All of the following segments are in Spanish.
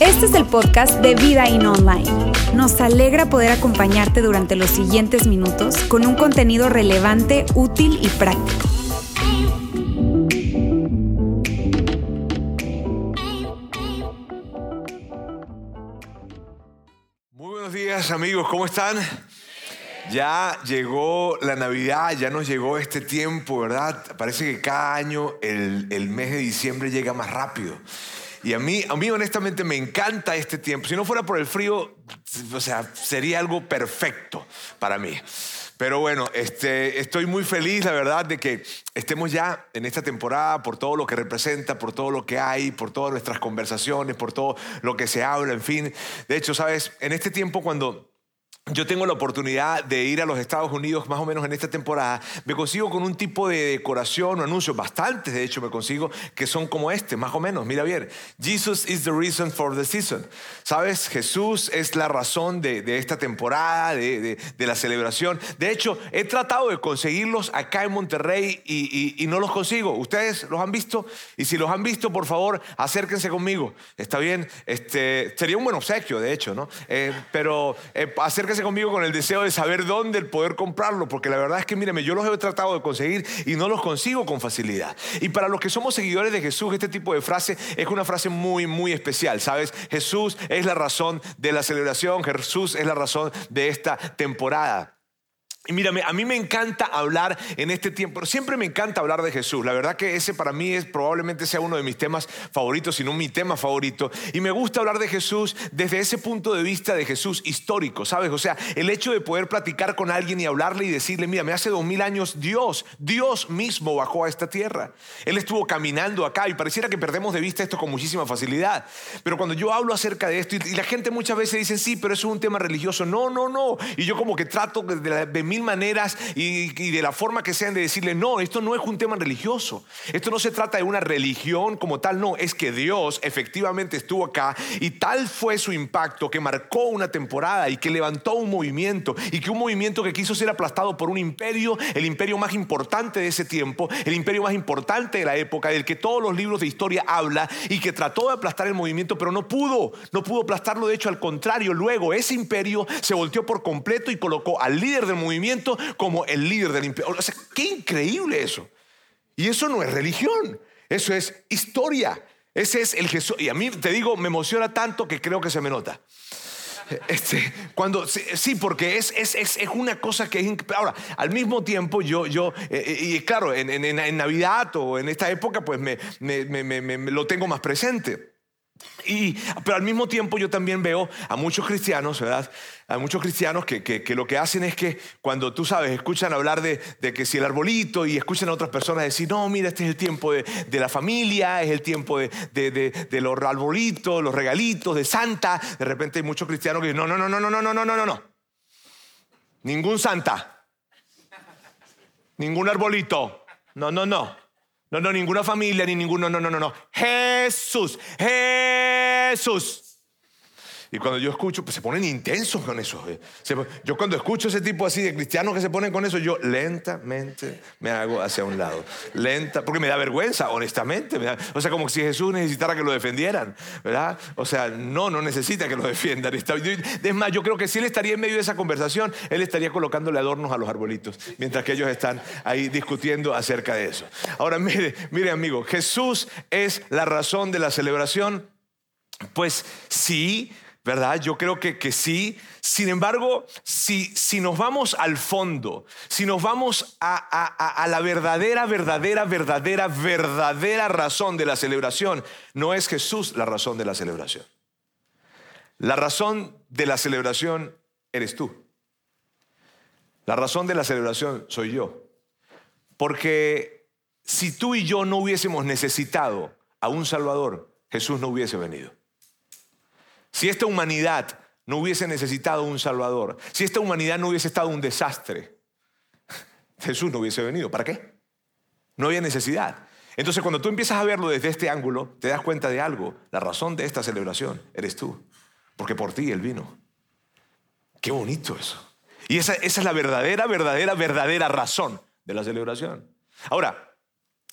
Este es el podcast de Vida In Online. Nos alegra poder acompañarte durante los siguientes minutos con un contenido relevante, útil y práctico. Muy buenos días amigos, ¿cómo están? Ya llegó la Navidad, ya nos llegó este tiempo, ¿verdad? Parece que cada año el, el mes de diciembre llega más rápido. Y a mí, a mí honestamente me encanta este tiempo. Si no fuera por el frío, o sea, sería algo perfecto para mí. Pero bueno, este, estoy muy feliz, la verdad, de que estemos ya en esta temporada por todo lo que representa, por todo lo que hay, por todas nuestras conversaciones, por todo lo que se habla, en fin. De hecho, sabes, en este tiempo cuando yo tengo la oportunidad de ir a los Estados Unidos más o menos en esta temporada, me consigo con un tipo de decoración o anuncios, bastantes de hecho me consigo, que son como este, más o menos. Mira bien, Jesus is the reason for the season. ¿Sabes? Jesús es la razón de, esta temporada, de, la celebración. De hecho, he tratado de conseguirlos acá en Monterrey y, no los consigo. ¿Ustedes los han visto? Y si los han visto, por favor, acérquense conmigo. Está bien, este, sería un buen obsequio, de hecho, ¿no? Eh, pero eh, acérquense conmigo con el deseo de saber dónde el poder comprarlo, porque la verdad es que, míreme, yo los he tratado de conseguir y no los consigo con facilidad. Y para los que somos seguidores de Jesús, este tipo de frase es una frase muy, muy especial, ¿sabes? Jesús es la razón de la celebración, Jesús es la razón de esta temporada. Y mírame, a mí me encanta hablar en este tiempo, siempre me encanta hablar de Jesús. La verdad que ese para mí es probablemente sea uno de mis temas favoritos, si no mi tema favorito. Y me gusta hablar de Jesús desde ese punto de vista de Jesús histórico, ¿sabes? O sea, el hecho de poder platicar con alguien y hablarle y decirle, mira, me hace dos mil años Dios, Dios mismo bajó a esta tierra. Él estuvo caminando acá y pareciera que perdemos de vista esto con muchísima facilidad. Pero cuando yo hablo acerca de esto y la gente muchas veces dice, sí, pero eso es un tema religioso. No, no, no. Y yo como que trato de, de mil maneras y, de la forma que sean de decirle, no, esto no es un tema religioso. Esto no se trata de una religión como tal, no, es que Dios efectivamente estuvo acá y tal fue su impacto que marcó una temporada y que levantó un movimiento y que un movimiento que quiso ser aplastado por un imperio, el imperio más importante de ese tiempo, el imperio más importante de la época, del que todos los libros de historia habla y que trató de aplastar el movimiento, pero no pudo, no pudo aplastarlo, de hecho al contrario, luego ese imperio se volteó por completo y colocó al líder del movimiento como el líder del imperio. O sea, qué increíble eso. Y eso no es religión, eso es historia. Ese es el Jesús. Y a mí, te digo, me emociona tanto que creo que se me nota. Este, cuando, sí, porque es, es, es, una cosa que es... Ahora, al mismo tiempo yo, yo eh, eh, y claro, en, en, en, Navidad o en esta época, pues me, me, me, me lo tengo más presente. Y, pero al mismo tiempo yo también veo a muchos cristianos, ¿verdad? A muchos cristianos que, que, lo que hacen es que cuando tú sabes, escuchan hablar de, de, que si el arbolito y escuchan a otras personas decir, no, mira, este es el tiempo de, de la familia, es el tiempo de, de, los arbolitos, los regalitos, de Santa. De repente hay muchos cristianos que dicen, no, no, no, no, no, no, no, no, no, no. Ningún Santa. Ningún arbolito. No, no, no. No, no, ninguna familia, ni ninguno, no, no, no, no. Jesús, Jesús. Y cuando yo escucho, pues se ponen intensos con eso. Eh. Yo cuando escucho ese tipo así de cristianos que se ponen con eso, yo lentamente me hago hacia un lado. Lenta, porque me da vergüenza, honestamente. o sea, como si Jesús necesitara que lo defendieran, ¿verdad? O sea, no, no necesita que lo defiendan. Es más, yo creo que si él estaría en medio de esa conversación, él estaría colocándole adornos a los arbolitos, mientras que ellos están ahí discutiendo acerca de eso. Ahora, mire, mire amigo, Jesús es la razón de la celebración. Pues sí, ¿verdad? Yo creo que, que sí. Sin embargo, si, si, nos vamos al fondo, si nos vamos a, a, la verdadera, verdadera, verdadera, verdadera razón de la celebración, no es Jesús la razón de la celebración. La razón de la celebración eres tú. La razón de la celebración soy yo. Porque si tú y yo no hubiésemos necesitado a un Salvador, Jesús no hubiese venido. Si esta humanidad no hubiese necesitado un Salvador, si esta humanidad no hubiese estado un desastre, Jesús no hubiese venido. ¿Para qué? No había necesidad. Entonces cuando tú empiezas a verlo desde este ángulo, te das cuenta de algo. La razón de esta celebración eres tú. Porque por ti Él vino. Qué bonito eso. Y esa, esa es la verdadera, verdadera, verdadera razón de la celebración. Ahora,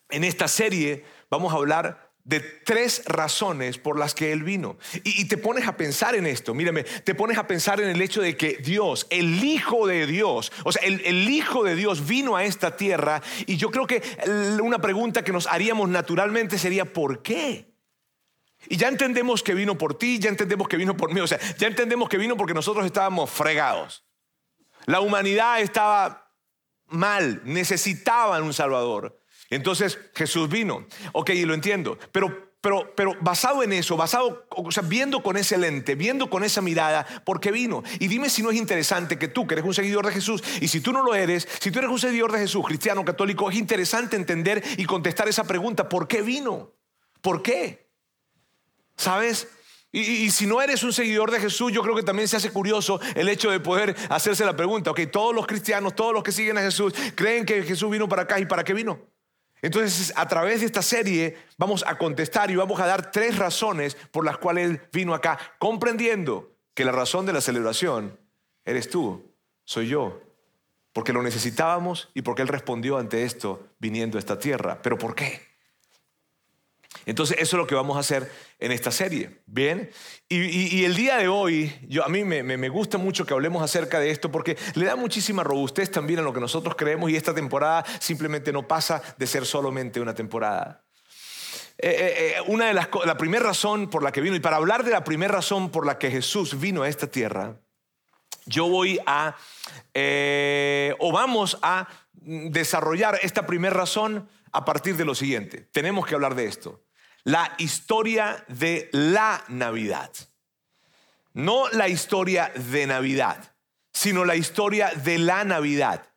en esta serie vamos a hablar de tres razones por las que Él vino. Y, te pones a pensar en esto, mírame, te pones a pensar en el hecho de que Dios, el Hijo de Dios, o sea, el, el, Hijo de Dios vino a esta tierra y yo creo que una pregunta que nos haríamos naturalmente sería, ¿por qué? Y ya entendemos que vino por ti, ya entendemos que vino por mí, o sea, ya entendemos que vino porque nosotros estábamos fregados. La humanidad estaba mal, necesitaban un Salvador. Entonces Jesús vino. Ok, lo entiendo. Pero, pero, pero basado en eso, basado, o sea, viendo con ese lente, viendo con esa mirada, ¿por qué vino? Y dime si no es interesante que tú, que eres un seguidor de Jesús, y si tú no lo eres, si tú eres un seguidor de Jesús, cristiano, católico, es interesante entender y contestar esa pregunta, ¿por qué vino? ¿Por qué? ¿Sabes? Y, si no eres un seguidor de Jesús, yo creo que también se hace curioso el hecho de poder hacerse la pregunta, ok, todos los cristianos, todos los que siguen a Jesús, creen que Jesús vino para acá y para qué vino. Entonces, a través de esta serie vamos a contestar y vamos a dar tres razones por las cuales Él vino acá, comprendiendo que la razón de la celebración eres tú, soy yo, porque lo necesitábamos y porque Él respondió ante esto viniendo a esta tierra. ¿Pero por qué? Entonces, eso es lo que vamos a hacer en esta serie. Bien, y, el día de hoy, yo, a mí me, gusta mucho que hablemos acerca de esto porque le da muchísima robustez también a lo que nosotros creemos y esta temporada simplemente no pasa de ser solamente una temporada. Eh, eh, eh, una de las la primera razón por la que vino y para hablar de la primera razón por la que Jesús vino a esta tierra, yo voy a o vamos a desarrollar esta primera razón a partir de lo siguiente. Tenemos que hablar de esto la historia de la Navidad. No la historia de Navidad, sino la historia de la Navidad.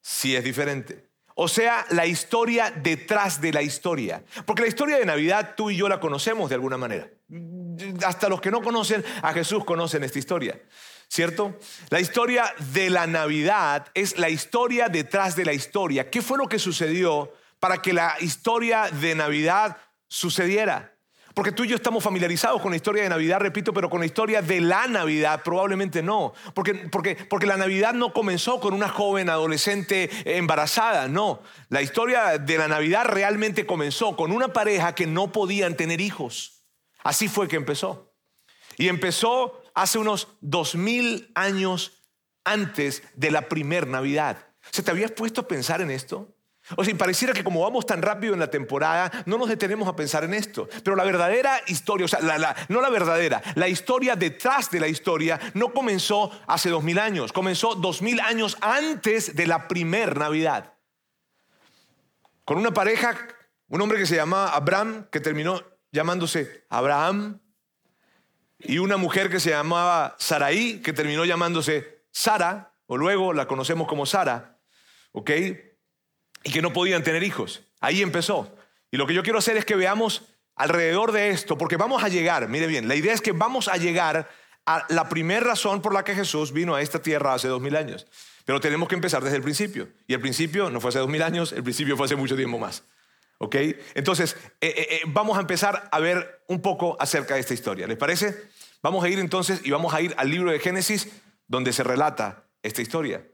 Sí es diferente. O sea, la historia detrás de la historia. Porque la historia de Navidad tú y yo la conocemos de alguna manera. Hasta los que no conocen a Jesús conocen esta historia. ¿Cierto? La historia de la Navidad es la historia detrás de la historia. ¿Qué fue lo que sucedió para que la historia de Navidad sucediera. Porque tú y yo estamos familiarizados con la historia de Navidad, repito, pero con la historia de la Navidad probablemente no. Porque, porque, porque la Navidad no comenzó con una joven adolescente embarazada, no. La historia de la Navidad realmente comenzó con una pareja que no podían tener hijos. Así fue que empezó. Y empezó hace unos dos mil años antes de la primer Navidad. ¿Se te habías puesto a pensar en esto? O sea, pareciera que como vamos tan rápido en la temporada, no nos detenemos a pensar en esto. Pero la verdadera historia, o sea, no la verdadera, la historia detrás de la historia no comenzó hace dos mil años, comenzó dos mil años antes de la primer Navidad. Con una pareja, un hombre que se llamaba Abraham, que terminó llamándose Abraham, y una mujer que se llamaba Saraí, que terminó llamándose Sara, o luego la conocemos como Sara, ¿ok? Y que no podían tener hijos. Ahí empezó. Y lo que yo quiero hacer es que veamos alrededor de esto, porque vamos a llegar, mire bien, la idea es que vamos a llegar a la primera razón por la que Jesús vino a esta tierra hace dos mil años. Pero tenemos que empezar desde el principio. Y el principio no fue hace dos mil años, el principio fue hace mucho tiempo más. ¿Ok? Entonces, eh, eh, eh, vamos a empezar a ver un poco acerca de esta historia. ¿Les parece? Vamos a ir entonces y vamos a ir al libro de Génesis donde se relata esta historia.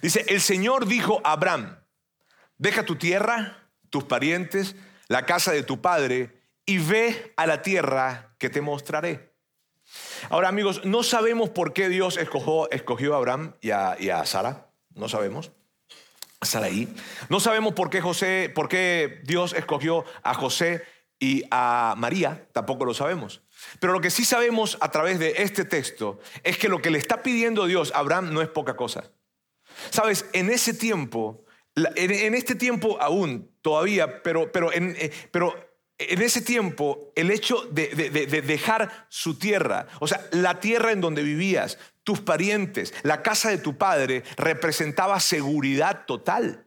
Dice, el Señor dijo a Abraham, deja tu tierra, tus parientes, la casa de tu padre y ve a la tierra que te mostraré. Ahora amigos, no sabemos por qué Dios escogió, a Abraham y a, Sara, no sabemos. Saraí. No sabemos por qué José, por qué Dios escogió a José y a María, tampoco lo sabemos. Pero lo que sí sabemos a través de este texto es que lo que le está pidiendo Dios a Abraham no es poca cosa. Sabes, en ese tiempo, en, este tiempo aún, todavía, pero, pero, en, eh, pero en ese tiempo, el hecho de, dejar su tierra, o sea, la tierra en donde vivías, tus parientes, la casa de tu padre, representaba seguridad total.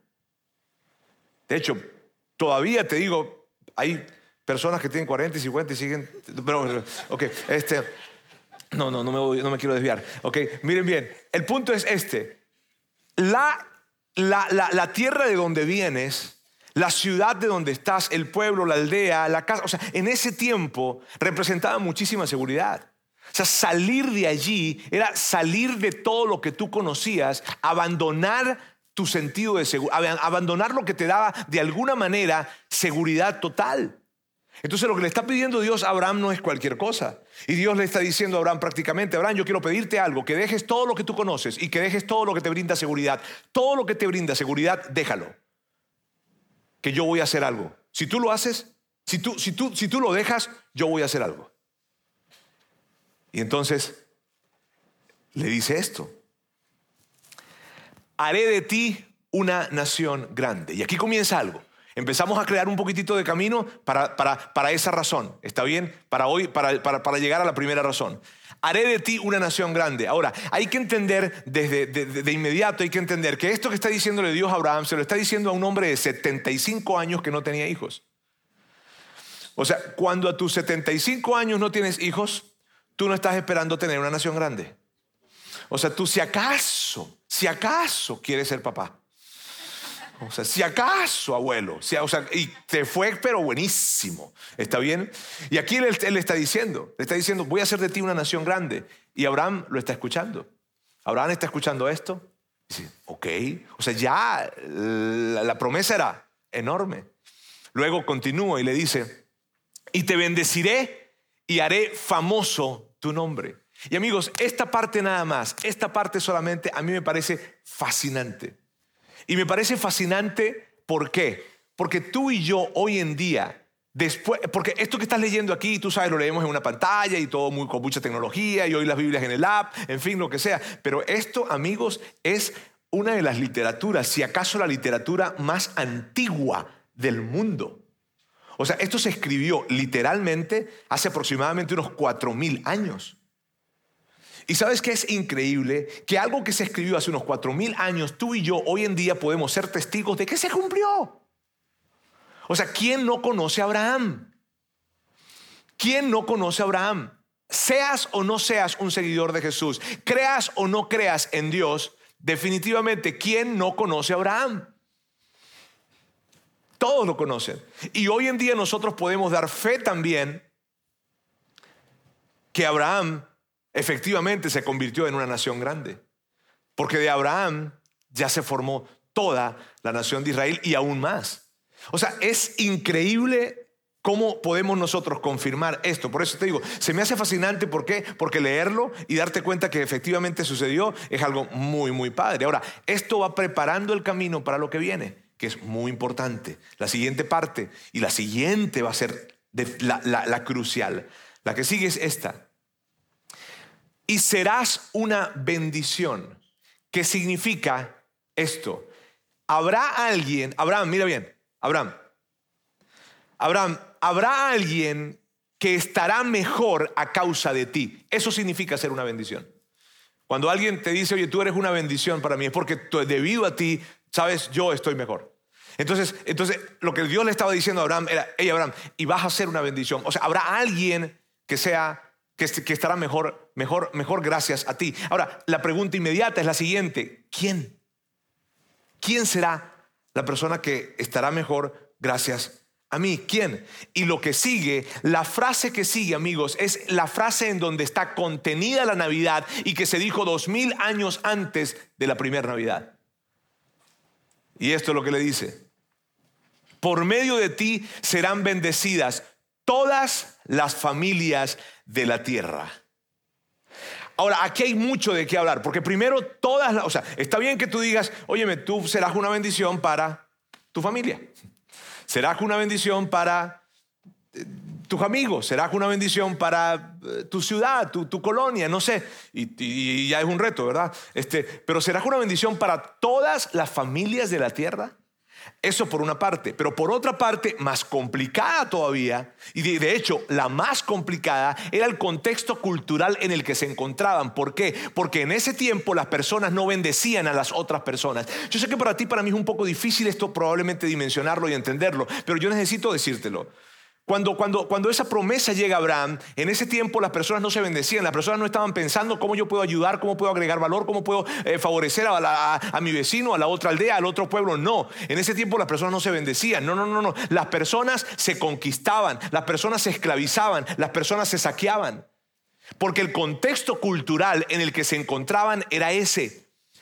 De hecho, todavía te digo, hay personas que tienen 40 y 50 y siguen, pero, ok, este, no, no, no me, no me quiero desviar. Ok, miren bien, el punto es este, la, la, tierra de donde vienes, la ciudad de donde estás, el pueblo, la aldea, la casa, o sea, en ese tiempo representaba muchísima seguridad. O sea, salir de allí era salir de todo lo que tú conocías, abandonar tu sentido de seguridad, abandonar lo que te daba de alguna manera seguridad total. Entonces lo que le está pidiendo Dios a Abraham no es cualquier cosa. Y Dios le está diciendo a Abraham prácticamente, Abraham, yo quiero pedirte algo, que dejes todo lo que tú conoces y que dejes todo lo que te brinda seguridad. Todo lo que te brinda seguridad, déjalo. Que yo voy a hacer algo. Si tú lo haces, si tú, si tú, si tú lo dejas, yo voy a hacer algo. Y entonces le dice esto haré de ti una nación grande. Y aquí comienza algo. Empezamos a crear un poquitito de camino para, para, esa razón. ¿Está bien? Para hoy, para, para, llegar a la primera razón. Haré de ti una nación grande. Ahora, hay que entender desde de, inmediato, hay que entender que esto que está diciéndole Dios a Abraham se lo está diciendo a un hombre de 75 años que no tenía hijos. O sea, cuando a tus 75 años no tienes hijos, tú no estás esperando tener una nación grande. O sea, tú si acaso, si acaso quieres ser papá. O sea, si acaso, abuelo. o sea, y te fue, pero buenísimo. ¿Está bien? Y aquí él, le está diciendo, le está diciendo, voy a hacer de ti una nación grande. Y Abraham lo está escuchando. Abraham está escuchando esto. dice, ok. O sea, ya la, la promesa era enorme. Luego continúa y le dice, y te bendeciré y haré famoso tu nombre. Y amigos, esta parte nada más, esta parte solamente a mí me parece fascinante. Y me parece fascinante, ¿por qué? Porque tú y yo hoy en día, después, porque esto que estás leyendo aquí, tú sabes, lo leemos en una pantalla y todo muy, con mucha tecnología y hoy las Biblias en el app, en fin, lo que sea. Pero esto, amigos, es una de las literaturas, si acaso la literatura más antigua del mundo. O sea, esto se escribió literalmente hace aproximadamente unos 4.000 años. Y sabes que es increíble que algo que se escribió hace unos cuatro mil años, tú y yo hoy en día podemos ser testigos de que se cumplió. O sea, ¿quién no conoce a Abraham? ¿Quién no conoce a Abraham? Seas o no seas un seguidor de Jesús, creas o no creas en Dios, definitivamente, ¿quién no conoce a Abraham? Todos lo conocen. Y hoy en día nosotros podemos dar fe también que Abraham efectivamente se convirtió en una nación grande. Porque de Abraham ya se formó toda la nación de Israel y aún más. O sea, es increíble cómo podemos nosotros confirmar esto. Por eso te digo, se me hace fascinante. ¿Por qué? Porque leerlo y darte cuenta que efectivamente sucedió es algo muy, muy padre. Ahora, esto va preparando el camino para lo que viene, que es muy importante. La siguiente parte y la siguiente va a ser la, la crucial. La que sigue es esta y serás una bendición. ¿Qué significa esto? Habrá alguien, Abraham, mira bien, Abraham, Abraham, habrá alguien que estará mejor a causa de ti. Eso significa ser una bendición. Cuando alguien te dice, oye, tú eres una bendición para mí, es porque debido a ti, sabes, yo estoy mejor. Entonces, entonces, lo que Dios le estaba diciendo a Abraham era, hey Abraham, y vas a ser una bendición. O sea, habrá alguien que sea que, estará mejor, mejor, mejor gracias a ti. Ahora, la pregunta inmediata es la siguiente. ¿Quién? ¿Quién será la persona que estará mejor gracias a mí? ¿Quién? Y lo que sigue, la frase que sigue, amigos, es la frase en donde está contenida la Navidad y que se dijo dos mil años antes de la primera Navidad. Y esto es lo que le dice. Por medio de ti serán bendecidas todas las familias de la tierra. Ahora, aquí hay mucho de qué hablar, porque primero todas, las, o sea, está bien que tú digas, óyeme, tú serás una bendición para tu familia, serás una bendición para eh, tus amigos, serás una bendición para eh, tu ciudad, tu, colonia, no sé, y, ya es un reto, ¿verdad? Este, pero serás una bendición para todas las familias de la tierra. Eso por una parte, pero por otra parte, más complicada todavía, y de, hecho la más complicada, era el contexto cultural en el que se encontraban. ¿Por qué? Porque en ese tiempo las personas no bendecían a las otras personas. Yo sé que para ti, para mí es un poco difícil esto probablemente dimensionarlo y entenderlo, pero yo necesito decírtelo. Cuando, cuando, cuando esa promesa llega a Abraham, en ese tiempo las personas no se bendecían, las personas no estaban pensando cómo yo puedo ayudar, cómo puedo agregar valor, cómo puedo eh, favorecer a, a, mi vecino, a la otra aldea, al otro pueblo. No, en ese tiempo las personas no se bendecían. No, no, no, no. Las personas se conquistaban, las personas se esclavizaban, las personas se saqueaban. Porque el contexto cultural en el que se encontraban era ese.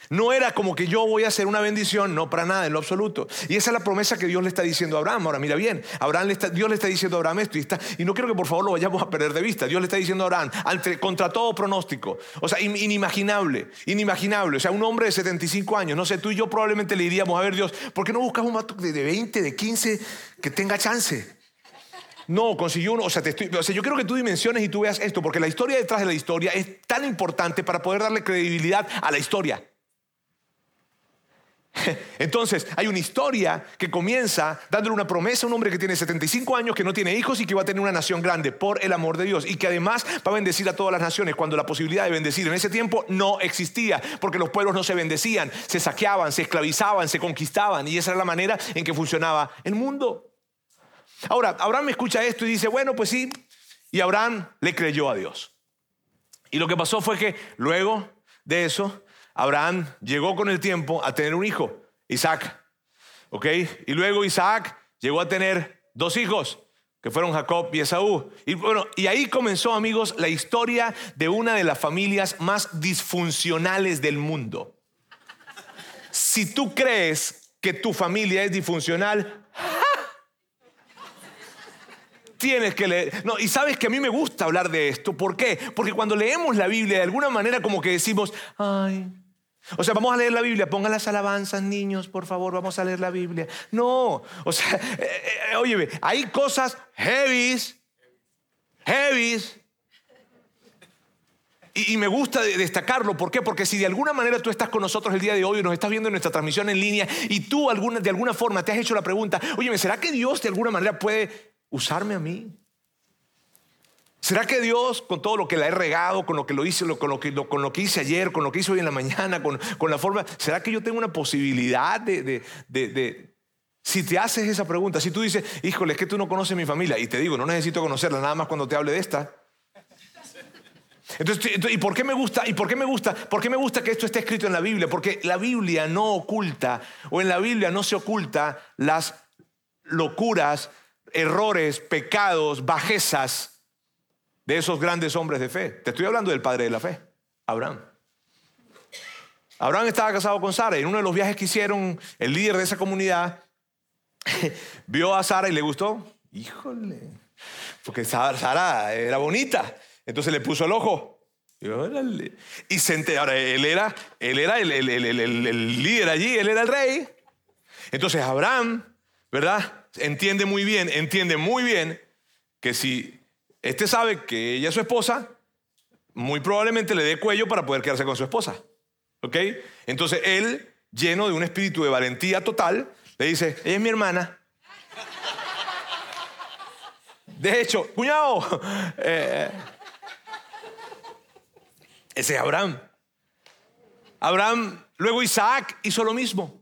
No era como que yo voy a hacer una bendición, no para nada, en lo absoluto. Y esa es la promesa que Dios le está diciendo a Abraham. Ahora, mira bien, Abraham Dios le está diciendo a Abraham esto y, está, y no quiero que por favor lo vayamos a perder de vista. Dios le está diciendo a Abraham, contra todo pronóstico, o sea, inimaginable, inimaginable. O sea, un hombre de 75 años, no sé, tú y yo probablemente le diríamos, a ver Dios, ¿por qué no buscas un mato de 20, de 15 que tenga chance? No, consiguió uno. O sea, o sea, yo quiero que tú dimensiones y tú veas esto, porque la historia detrás de la historia es tan importante para poder darle credibilidad a la historia. Entonces, hay una historia que comienza dándole una promesa a un hombre que tiene 75 años, que no tiene hijos y que va a tener una nación grande por el amor de Dios y que además va a bendecir a todas las naciones cuando la posibilidad de bendecir en ese tiempo no existía, porque los pueblos no se bendecían, se saqueaban, se esclavizaban, se conquistaban y esa era la manera en que funcionaba el mundo. Ahora, Abraham me escucha esto y dice, bueno, pues sí, y Abraham le creyó a Dios. Y lo que pasó fue que luego de eso, Abraham llegó con el tiempo a tener un hijo, Isaac. ¿Ok? Y luego Isaac llegó a tener dos hijos, que fueron Jacob y Esaú. Y bueno, y ahí comenzó, amigos, la historia de una de las familias más disfuncionales del mundo. Si tú crees que tu familia es disfuncional, tienes que leer. No, y sabes que a mí me gusta hablar de esto. ¿Por qué? Porque cuando leemos la Biblia, de alguna manera como que decimos, ay, o sea, vamos a leer la Biblia, pongan las alabanzas, niños, por favor, vamos a leer la Biblia. No, o sea, eh, eh, oye, hay cosas heavies, heavies. Y, me gusta destacarlo, ¿por qué? Porque si de alguna manera tú estás con nosotros el día de hoy nos estás viendo en nuestra transmisión en línea y tú de alguna forma te has hecho la pregunta, oye, ¿será que Dios de alguna manera puede usarme a mí? ¿Será que Dios, con todo lo que la he regado, con lo que lo hice, con lo que, hice ayer, con lo que hice hoy en la mañana, con, la forma, ¿será que yo tengo una posibilidad de, de, Si te haces esa pregunta, si tú dices, híjole, es que tú no conoces mi familia, y te digo, no necesito conocerla nada más cuando te hable de esta. Entonces, ¿y por qué me gusta? ¿Y por qué me gusta? ¿Por qué me gusta que esto esté escrito en la Biblia? Porque la Biblia no oculta, o en la Biblia no se oculta las locuras, errores, pecados, bajezas de esos grandes hombres de fe. Te estoy hablando del padre de la fe, Abraham. Abraham estaba casado con Sara y en uno de los viajes que hicieron, el líder de esa comunidad vio a Sara y le gustó. Híjole, porque Sara era bonita. Entonces le puso el ojo. Y se enteró. Ahora, él era, él era el, el líder allí, él era el rey. Entonces Abraham, ¿verdad? Entiende muy bien, entiende muy bien que si este sabe que ella es su esposa, muy probablemente le dé cuello para poder quedarse con su esposa. ¿Ok? Entonces él, lleno de un espíritu de valentía total, le dice, ella es mi hermana. De hecho, cuñado, eh, ese es Abraham. Abraham, luego Isaac hizo lo mismo.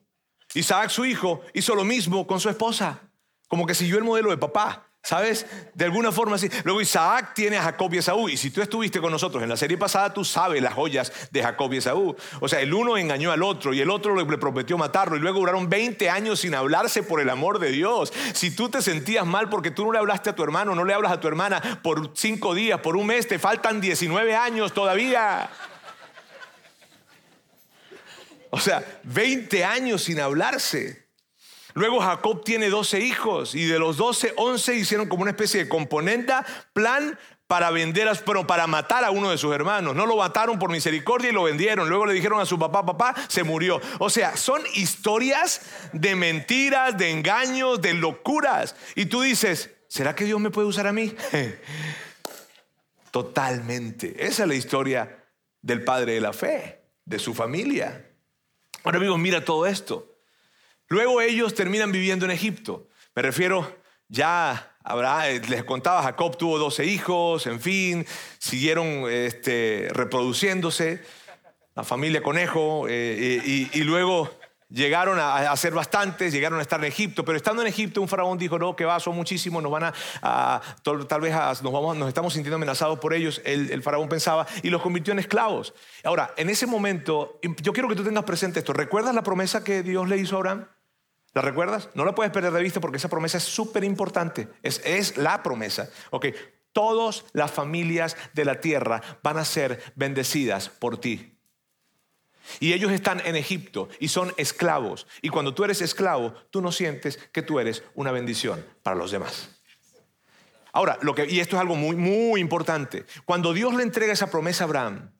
Isaac, su hijo, hizo lo mismo con su esposa. Como que siguió el modelo de papá. ¿Sabes? De alguna forma así. Luego Isaac tiene a Jacob y Esaú. Y si tú estuviste con nosotros en la serie pasada, tú sabes las joyas de Jacob y Esaú. O sea, el uno engañó al otro y el otro le prometió matarlo. Y luego duraron 20 años sin hablarse por el amor de Dios. Si tú te sentías mal porque tú no le hablaste a tu hermano, no le hablas a tu hermana por cinco días, por un mes, te faltan 19 años todavía. O sea, 20 años sin hablarse. Luego Jacob tiene 12 hijos y de los 12, 11 hicieron como una especie de componenda, plan para vender, pero para matar a uno de sus hermanos. No lo mataron por misericordia y lo vendieron. Luego le dijeron a su papá, papá, se murió. O sea, son historias de mentiras, de engaños, de locuras. Y tú dices, ¿será que Dios me puede usar a mí? Totalmente. Esa es la historia del padre de la fe, de su familia. Ahora amigos, mira todo esto. Luego ellos terminan viviendo en Egipto. Me refiero ya habrá, eh, les contaba, Jacob tuvo 12 hijos, en fin, siguieron este, reproduciéndose, la familia conejo, eh, y, luego llegaron a, ser bastantes, llegaron a estar en Egipto, pero estando en Egipto un faraón dijo, no, que va, son muchísimos, nos van a, tal vez nos, vamos, nos estamos sintiendo amenazados por ellos, el, el faraón pensaba, y los convirtió en esclavos. Ahora, en ese momento, yo quiero que tú tengas presente esto, ¿recuerdas la promesa que Dios le hizo a Abraham? ¿La recuerdas? No la puedes perder de vista porque esa promesa es súper importante. Es, la promesa. Ok, todas las familias de la tierra van a ser bendecidas por ti. Y ellos están en Egipto y son esclavos. Y cuando tú eres esclavo, tú no sientes que tú eres una bendición para los demás. Ahora, lo que, y esto es algo muy, muy importante. Cuando Dios le entrega esa promesa a Abraham,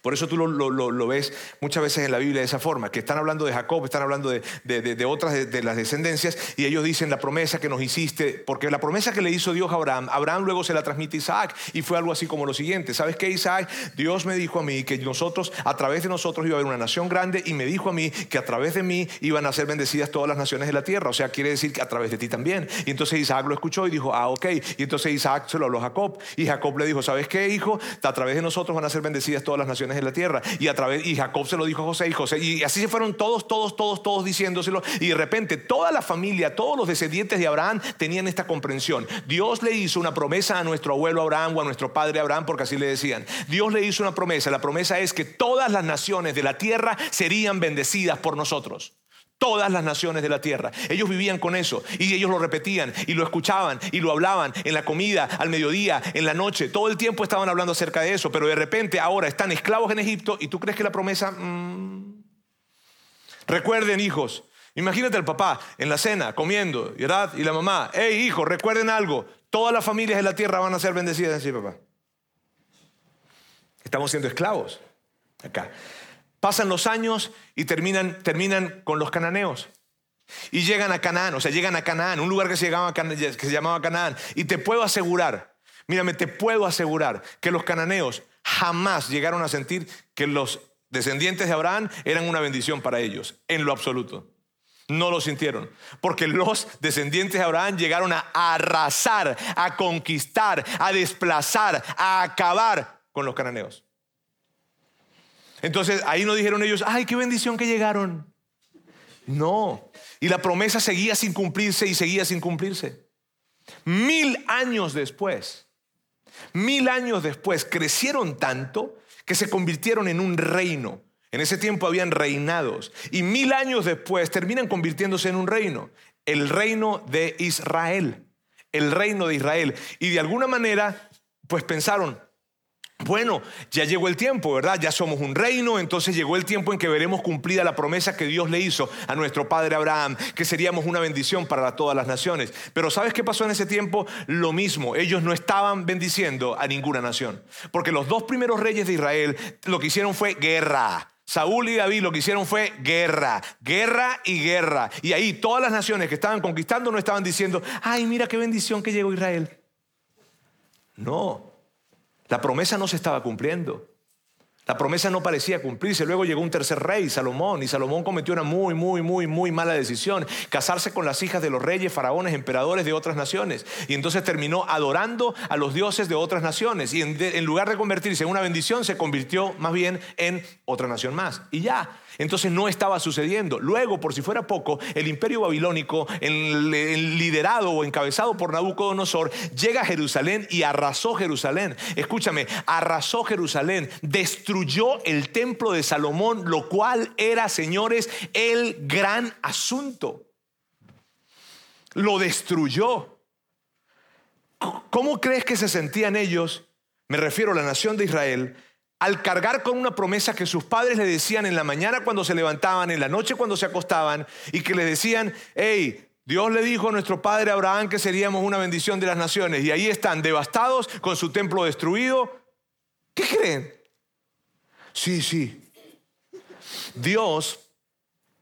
por eso tú lo, ves muchas veces en la Biblia de esa forma, que están hablando de Jacob, están hablando de, otras de, las descendencias, y ellos dicen la promesa que nos hiciste, porque la promesa que le hizo Dios a Abraham, Abraham luego se la transmite a Isaac, y fue algo así como lo siguiente, ¿sabes qué Isaac? Dios me dijo a mí que nosotros, a través de nosotros iba a haber una nación grande, y me dijo a mí que a través de mí iban a ser bendecidas todas las naciones de la tierra, o sea, quiere decir que a través de ti también. Y entonces Isaac lo escuchó y dijo, ah, ok, y entonces Isaac se lo habló a Jacob, y Jacob le dijo, ¿sabes qué, hijo? A través de nosotros van a ser bendecidas todas las naciones de la tierra. Y a través, y Jacob se lo dijo a José y José, y así se fueron todos, todos, todos, todos diciéndoselo, y de repente toda la familia, todos los descendientes de Abraham tenían esta comprensión. Dios le hizo una promesa a nuestro abuelo Abraham o a nuestro padre Abraham, porque así le decían. Dios le hizo una promesa, la promesa es que todas las naciones de la tierra serían bendecidas por nosotros. Todas las naciones de la tierra. Ellos vivían con eso y ellos lo repetían y lo escuchaban y lo hablaban en la comida, al mediodía, en la noche. Todo el tiempo estaban hablando acerca de eso, pero de repente ahora están esclavos en Egipto y tú crees que la promesa... Mm? Recuerden hijos, imagínate al papá en la cena comiendo ¿verdad? y la mamá, hey hijo, recuerden algo, todas las familias de la tierra van a ser bendecidas. Sí, papá. Estamos siendo esclavos acá. Pasan los años y terminan, terminan con los cananeos. Y llegan a Canaán, o sea, llegan a Canaán, un lugar que se, llamaba, que se llamaba Canaán. Y te puedo asegurar, mírame, te puedo asegurar que los cananeos jamás llegaron a sentir que los descendientes de Abraham eran una bendición para ellos, en lo absoluto. No lo sintieron, porque los descendientes de Abraham llegaron a arrasar, a conquistar, a desplazar, a acabar con los cananeos. Entonces ahí no dijeron ellos, ay, qué bendición que llegaron. No. Y la promesa seguía sin cumplirse y seguía sin cumplirse. Mil años después, mil años después, crecieron tanto que se convirtieron en un reino. En ese tiempo habían reinados. Y mil años después terminan convirtiéndose en un reino. El reino de Israel. El reino de Israel. Y de alguna manera, pues pensaron, bueno, ya llegó el tiempo, ¿verdad? Ya somos un reino, entonces llegó el tiempo en que veremos cumplida la promesa que Dios le hizo a nuestro padre Abraham, que seríamos una bendición para todas las naciones. Pero ¿sabes qué pasó en ese tiempo? Lo mismo, ellos no estaban bendiciendo a ninguna nación, porque los dos primeros reyes de Israel lo que hicieron fue guerra. Saúl y David lo que hicieron fue guerra, guerra y guerra. Y ahí todas las naciones que estaban conquistando no estaban diciendo, ay, mira qué bendición que llegó Israel. No, la promesa no se estaba cumpliendo. La promesa no parecía cumplirse. Luego llegó un tercer rey, Salomón, y Salomón cometió una muy, muy, muy, muy mala decisión. Casarse con las hijas de los reyes, faraones, emperadores de otras naciones. Y entonces terminó adorando a los dioses de otras naciones. Y en, lugar de convertirse en una bendición, se convirtió más bien en otra nación más. Y ya. Entonces no estaba sucediendo. Luego, por si fuera poco, el imperio babilónico, liderado o encabezado por Nabucodonosor, llega a Jerusalén y arrasó Jerusalén. Escúchame, arrasó Jerusalén, destruyó el templo de Salomón, lo cual era, señores, el gran asunto. Lo destruyó. ¿Cómo crees que se sentían ellos? Me refiero a la nación de Israel al cargar con una promesa que sus padres le decían en la mañana cuando se levantaban, en la noche cuando se acostaban, y que le decían, hey, Dios le dijo a nuestro padre Abraham que seríamos una bendición de las naciones, y ahí están devastados con su templo destruido. ¿Qué creen? Sí, sí. Dios,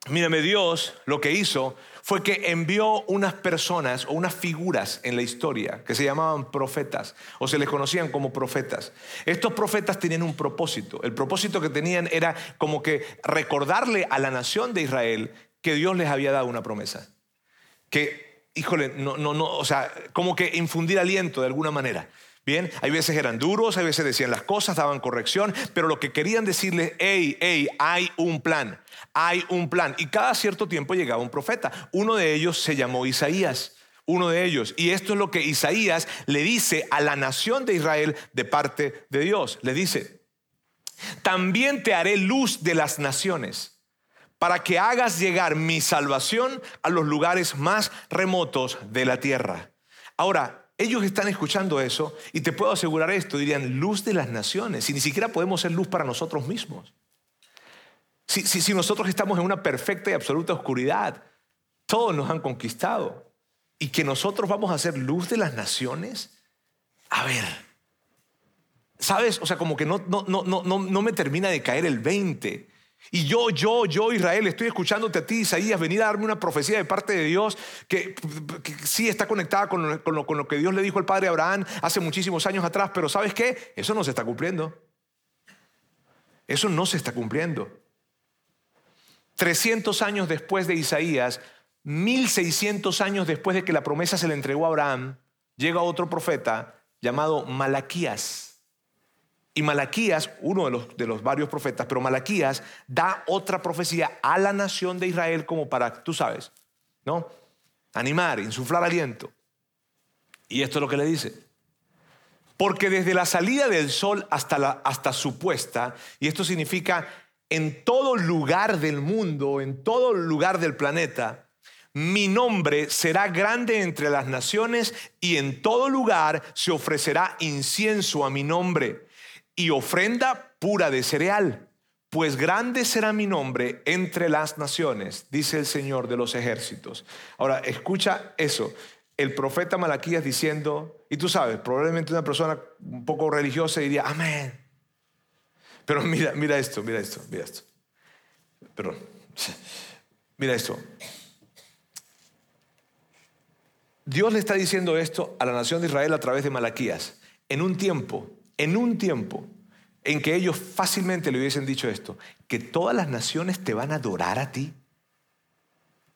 mírame, Dios lo que hizo fue que envió unas personas o unas figuras en la historia que se llamaban profetas o se les conocían como profetas. Estos profetas tenían un propósito. El propósito que tenían era como que recordarle a la nación de Israel que Dios les había dado una promesa. Que, híjole, no, no, no, o sea, como que infundir aliento de alguna manera. Bien, hay veces eran duros, hay veces decían las cosas, daban corrección, pero lo que querían decirles, hey, hey, hay un plan, hay un plan. Y cada cierto tiempo llegaba un profeta. Uno de ellos se llamó Isaías uno de ellos. Y esto es lo que Isaías le dice a la nación de Israel de parte de Dios. Le dice, también te haré luz de las naciones para que hagas llegar mi salvación a los lugares más remotos de la tierra. Ahora, ellos están escuchando eso y te puedo asegurar esto, dirían, luz de las naciones, y ni siquiera podemos ser luz para nosotros mismos. Si, nosotros estamos en una perfecta y absoluta oscuridad, todos nos han conquistado. Y que nosotros vamos a ser luz de las naciones. A ver, ¿sabes? O sea, como que no, no, no, no, no me termina de caer el 20. Y yo, yo, yo, Israel, estoy escuchándote a ti, Isaías, venir a darme una profecía de parte de Dios que, sí está conectada con lo, con lo que Dios le dijo al padre Abraham hace muchísimos años atrás, pero ¿sabes qué? Eso no se está cumpliendo. Eso no se está cumpliendo. 300 años después de Isaías, 1600 años después de que la promesa se le entregó a Abraham, llega otro profeta llamado Malaquías. Y Malaquías, uno de los, de los varios profetas, pero Malaquías da otra profecía a la nación de Israel como para, tú sabes, ¿no? Animar, insuflar aliento. Y esto es lo que le dice. Porque desde la salida del sol hasta, la, hasta su puesta, y esto significa en todo lugar del mundo, en todo lugar del planeta, mi nombre será grande entre las naciones y en todo lugar se ofrecerá incienso a mi nombre y ofrenda pura de cereal, pues grande será mi nombre entre las naciones, dice el Señor de los ejércitos. Ahora, escucha eso. El profeta Malaquías diciendo, y tú sabes, probablemente una persona un poco religiosa diría, amén. Pero mira, mira esto, mira esto, mira esto. Perdón. Mira esto. Dios le está diciendo esto a la nación de Israel a través de Malaquías. En un tiempo en un tiempo en que ellos fácilmente le hubiesen dicho esto, que todas las naciones te van a adorar a ti,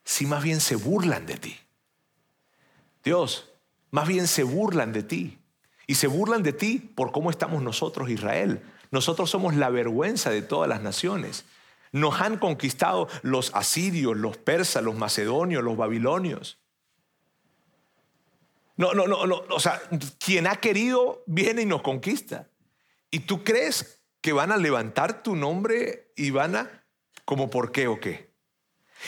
si más bien se burlan de ti. Dios, más bien se burlan de ti. Y se burlan de ti por cómo estamos nosotros, Israel. Nosotros somos la vergüenza de todas las naciones. Nos han conquistado los asirios, los persas, los macedonios, los babilonios. No, no, no, no. O sea, quien ha querido viene y nos conquista. ¿Y tú crees que van a levantar tu nombre y van a, como por qué o qué?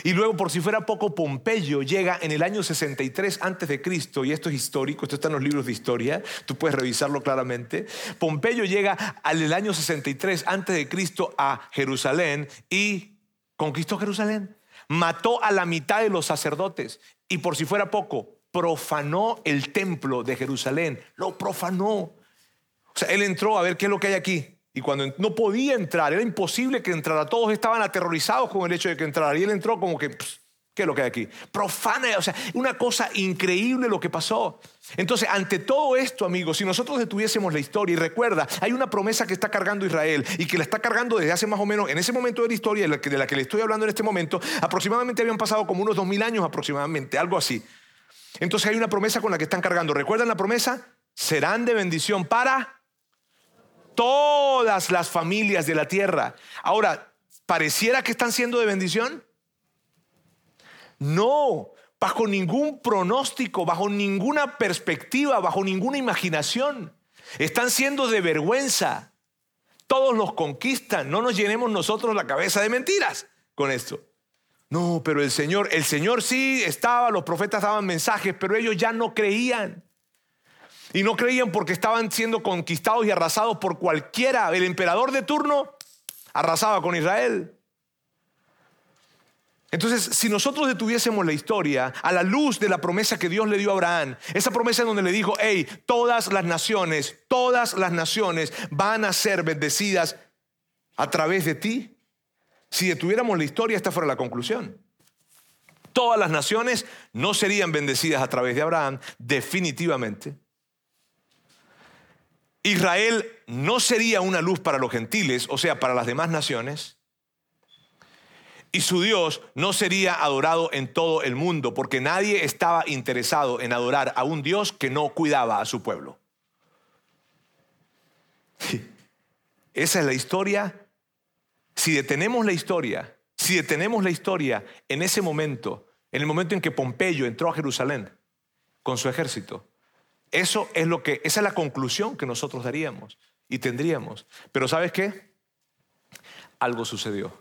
Y luego, por si fuera poco, Pompeyo llega en el año 63 antes de Cristo, y esto es histórico, esto está en los libros de historia, tú puedes revisarlo claramente. Pompeyo llega al año 63 antes de Cristo a Jerusalén y conquistó Jerusalén. Mató a la mitad de los sacerdotes y por si fuera poco, profanó el templo de Jerusalén, lo profanó. O sea, él entró a ver qué es lo que hay aquí. Y cuando no podía entrar, era imposible que entrara. Todos estaban aterrorizados con el hecho de que entrara. Y él entró como que, ¿qué es lo que hay aquí? Profana, o sea, una cosa increíble lo que pasó. Entonces, ante todo esto, amigos, si nosotros detuviésemos la historia y recuerda, hay una promesa que está cargando Israel y que la está cargando desde hace más o menos, en ese momento de la historia de la que, le estoy hablando en este momento, aproximadamente habían pasado como unos dos mil años aproximadamente, algo así. Entonces hay una promesa con la que están cargando. ¿Recuerdan la promesa? Serán de bendición para todas las familias de la tierra. Ahora, ¿pareciera que están siendo de bendición? No, bajo ningún pronóstico, bajo ninguna perspectiva, bajo ninguna imaginación. Están siendo de vergüenza. Todos los conquistan. No nos llenemos nosotros la cabeza de mentiras con esto. No, pero el Señor, el Señor sí estaba, los profetas daban mensajes, pero ellos ya no creían. Y no creían porque estaban siendo conquistados y arrasados por cualquiera. El emperador de turno arrasaba con Israel. Entonces, si nosotros detuviésemos la historia a la luz de la promesa que Dios le dio a Abraham, esa promesa en donde le dijo, hey, todas las naciones, todas las naciones van a ser bendecidas a través de ti, si detuviéramos la historia, esta fuera la conclusión. Todas las naciones no serían bendecidas a través de Abraham, definitivamente. Israel no sería una luz para los gentiles, o sea, para las demás naciones. Y su Dios no sería adorado en todo el mundo, porque nadie estaba interesado en adorar a un Dios que no cuidaba a su pueblo. Esa es la historia si detenemos la historia, si detenemos la historia en ese momento, en el momento en que Pompeyo entró a Jerusalén con su ejército, eso es lo que, esa es la conclusión que nosotros daríamos y tendríamos. Pero ¿sabes qué? Algo sucedió.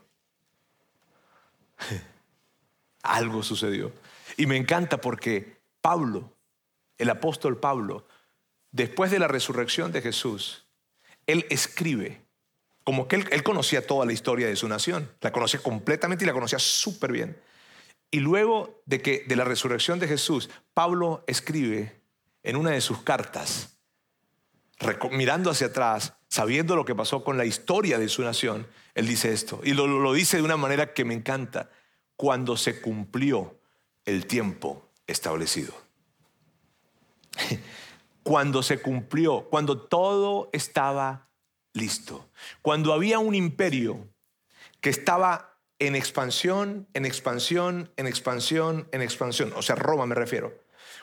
Algo sucedió. Y me encanta porque Pablo, el apóstol Pablo, después de la resurrección de Jesús, él escribe como que él, conocía toda la historia de su nación, la conocía completamente y la conocía súper bien. Y luego de que de la resurrección de Jesús, Pablo escribe en una de sus cartas, mirando hacia atrás, sabiendo lo que pasó con la historia de su nación, él dice esto. Y lo dice de una manera que me encanta. Cuando se cumplió el tiempo establecido. Cuando se cumplió, cuando todo estaba listo. Cuando había un imperio que estaba en expansión, en expansión, en expansión, en expansión. O sea, Roma me refiero.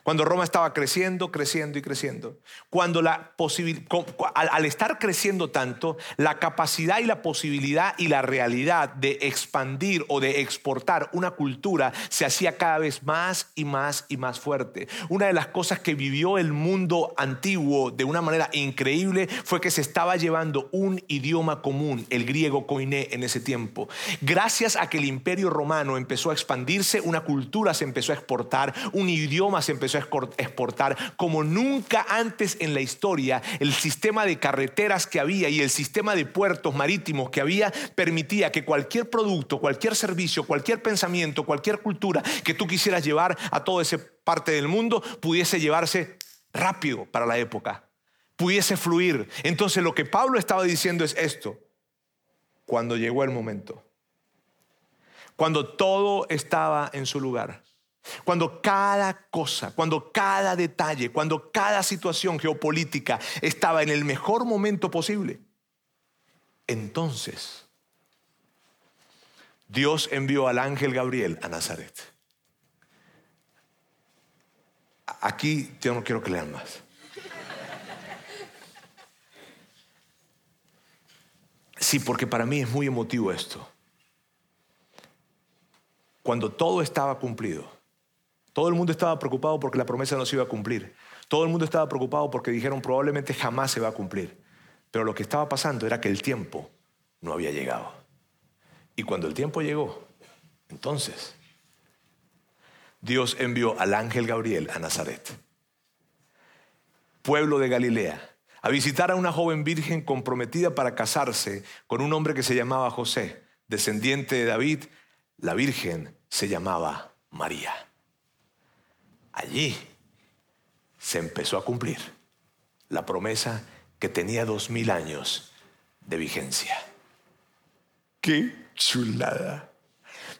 Cuando Roma estaba creciendo, creciendo y creciendo. Cuando la al, al, estar creciendo tanto, la capacidad y la posibilidad y la realidad de expandir o de exportar una cultura se hacía cada vez más y más y más fuerte. Una de las cosas que vivió el mundo antiguo de una manera increíble fue que se estaba llevando un idioma común, el griego koiné en ese tiempo. Gracias a que el imperio romano empezó a expandirse, una cultura se empezó a exportar, un idioma se empezó a exportar como nunca antes en la historia. El sistema de carreteras que había y el sistema de puertos marítimos que había permitía que cualquier producto, cualquier servicio, cualquier pensamiento, cualquier cultura que tú quisieras llevar a toda esa parte del mundo pudiese llevarse rápido para la época, pudiese fluir. Entonces lo que Pablo estaba diciendo es esto, cuando llegó el momento, cuando todo estaba en su lugar cuando cada cosa, cuando cada detalle, cuando cada situación geopolítica estaba en el mejor momento posible, entonces Dios envió al ángel Gabriel a Nazaret. Aquí yo no quiero que lean más. Sí, porque para mí es muy emotivo esto. Cuando todo estaba cumplido, todo el mundo estaba preocupado porque la promesa no se iba a cumplir. Todo el mundo estaba preocupado porque dijeron probablemente jamás se va a cumplir. Pero lo que estaba pasando era que el tiempo no había llegado. Y cuando el tiempo llegó, entonces Dios envió al ángel Gabriel a Nazaret, pueblo de Galilea, a visitar a una joven virgen comprometida para casarse con un hombre que se llamaba José, descendiente de David. La virgen se llamaba María allí se empezó a cumplir la promesa que tenía dos mil años de vigencia. ¡Qué chulada!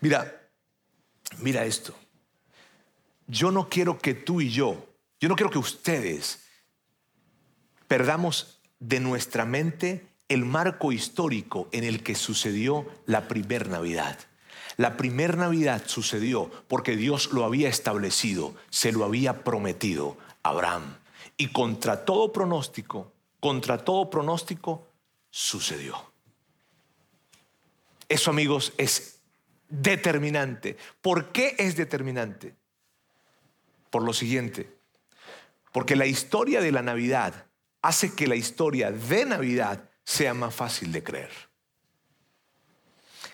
Mira, mira esto. Yo no quiero que tú y yo, yo no quiero que ustedes perdamos de nuestra mente el marco histórico en el que sucedió la primer Navidad. La primer Navidad sucedió porque Dios lo había establecido, se lo había prometido a Abraham. Y contra todo pronóstico, contra todo pronóstico, sucedió. Eso, amigos, es determinante. ¿Por qué es determinante? Por lo siguiente, porque la historia de la Navidad hace que la historia de Navidad sea más fácil de creer.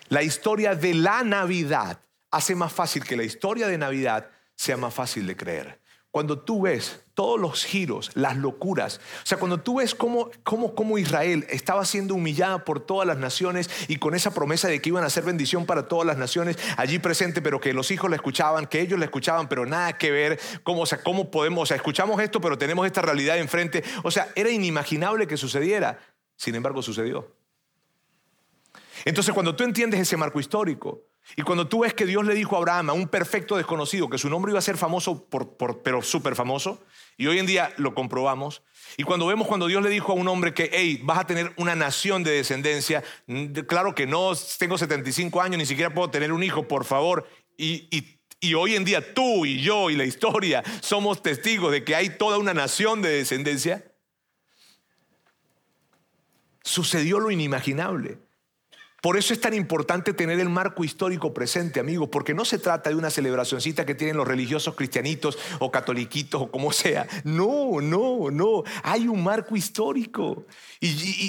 La historia de la Navidad hace más fácil que la historia de Navidad sea más fácil de creer. Cuando tú ves todos los giros, las locuras, o sea, cuando tú ves cómo, cómo, Israel estaba siendo humillada por todas las naciones y con esa promesa de que iban a ser bendición para todas las naciones allí presente, pero que los hijos la escuchaban, que ellos la escuchaban, pero nada que ver, cómo, o sea, cómo podemos, o sea, escuchamos esto, pero tenemos esta realidad enfrente, o sea, era inimaginable que sucediera, sin embargo sucedió. Entonces cuando tú entiendes ese marco histórico y cuando tú ves que Dios le dijo a Abraham, a un perfecto desconocido, que su nombre iba a ser famoso, pero súper famoso, y hoy en día lo comprobamos, y cuando vemos cuando Dios le dijo a un hombre que, hey, vas a tener una nación de descendencia, claro que no, tengo 75 años, ni siquiera puedo tener un hijo, por favor, y, y hoy en día tú y yo y la historia somos testigos de que hay toda una nación de descendencia, sucedió lo inimaginable. Por eso es tan importante tener el marco histórico presente, amigos, porque no se trata de una celebracioncita que tienen los religiosos cristianitos o catoliquitos o como sea. No, no, no. Hay un marco histórico. Y,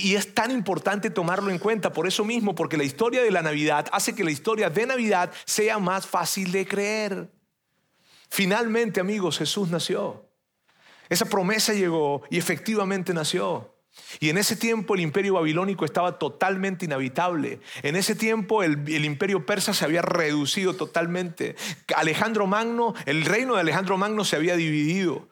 y, es tan importante tomarlo en cuenta por eso mismo, porque la historia de la Navidad hace que la historia de Navidad sea más fácil de creer. Finalmente, amigos, Jesús nació. Esa promesa llegó y efectivamente nació. Y en ese tiempo el imperio babilónico estaba totalmente inhabitable. En ese tiempo el, imperio persa se había reducido totalmente. Alejandro Magno, el reino de Alejandro Magno se había dividido.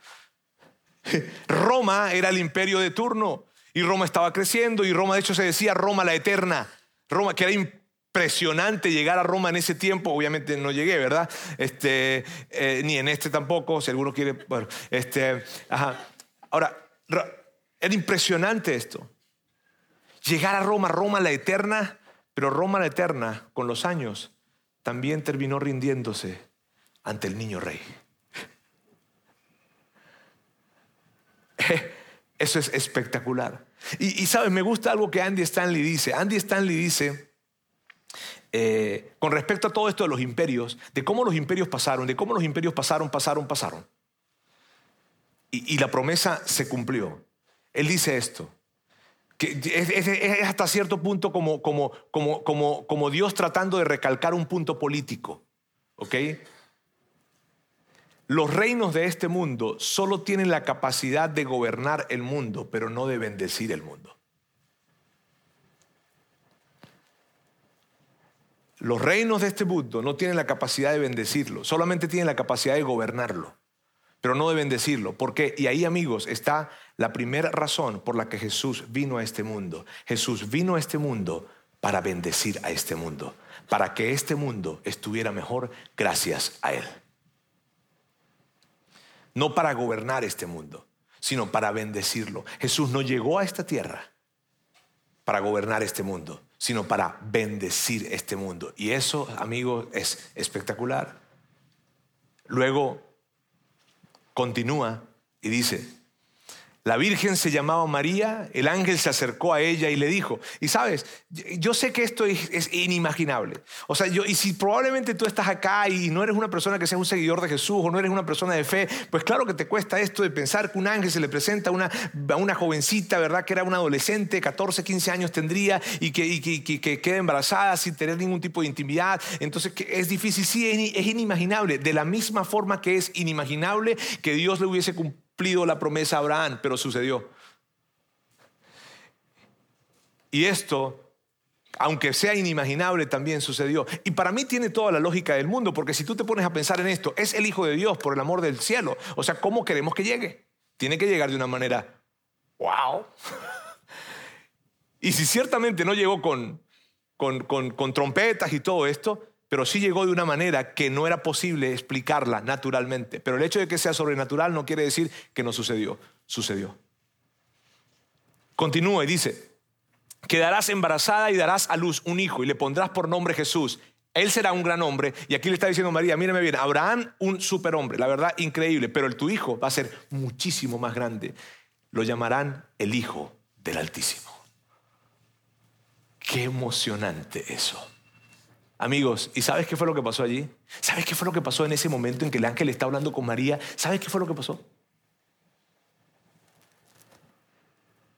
Roma era el imperio de turno y Roma estaba creciendo y Roma de hecho se decía Roma la eterna. Roma que era impresionante llegar a Roma en ese tiempo. Obviamente no llegué, ¿verdad? Este, eh, ni en este tampoco, si alguno quiere. Bueno, este. Ahora, era impresionante esto. Llegar a Roma, Roma la eterna, pero Roma la eterna, con los años, también terminó rindiéndose ante el niño rey. Eso es espectacular. Y, sabes, me gusta algo que Andy Stanley dice. Andy Stanley dice, eh, con respecto a todo esto de los imperios, de cómo los imperios pasaron, de cómo los imperios pasaron, pasaron, pasaron. Y, la promesa se cumplió. Él dice esto, que es, hasta cierto punto como, como, como, como, como Dios tratando de recalcar un punto político. ¿Ok? Los reinos de este mundo solo tienen la capacidad de gobernar el mundo, pero no de bendecir el mundo. Los reinos de este mundo no tienen la capacidad de bendecirlo, solamente tienen la capacidad de gobernarlo, pero no de bendecirlo. ¿Por qué? Y ahí, amigos, está la primera razón por la que Jesús vino a este mundo. Jesús vino a este mundo para bendecir a este mundo, para que este mundo estuviera mejor gracias a Él no para gobernar este mundo, sino para bendecirlo. Jesús no llegó a esta tierra para gobernar este mundo, sino para bendecir este mundo. Y eso, amigos, es espectacular. Luego continúa y dice, la Virgen se llamaba María, el ángel se acercó a ella y le dijo, y sabes, yo sé que esto es, inimaginable. O sea, y si probablemente tú estás acá y no eres una persona que sea un seguidor de Jesús o no eres una persona de fe, pues claro que te cuesta esto de pensar que un ángel se le presenta a una, una jovencita, ¿verdad? Que era una adolescente, 14, 15 años tendría y que, que, queda embarazada sin tener ningún tipo de intimidad. Entonces, es difícil, sí, es inimaginable. De la misma forma que es inimaginable que Dios le hubiese cumplido cumplido la promesa a Abraham, pero sucedió. Y esto, aunque sea inimaginable, también sucedió. Y para mí tiene toda la lógica del mundo, porque si tú te pones a pensar en esto, es el Hijo de Dios por el amor del cielo. O sea, ¿cómo queremos que llegue? Tiene que llegar de una manera, wow. y si ciertamente no llegó con, con, con trompetas y todo esto, pero sí llegó de una manera que no era posible explicarla naturalmente. Pero el hecho de que sea sobrenatural no quiere decir que no sucedió, sucedió. Continúa y dice, quedarás embarazada y darás a luz un hijo y le pondrás por nombre Jesús. Él será un gran hombre. Y aquí le está diciendo María, mírame bien, Abraham un superhombre, la verdad increíble, pero el tu hijo va a ser muchísimo más grande. Lo llamarán el Hijo del Altísimo. Qué emocionante eso. Amigos, ¿y sabes qué fue lo que pasó allí? ¿Sabes qué fue lo que pasó en ese momento en que el ángel está hablando con María? ¿Sabes qué fue lo que pasó?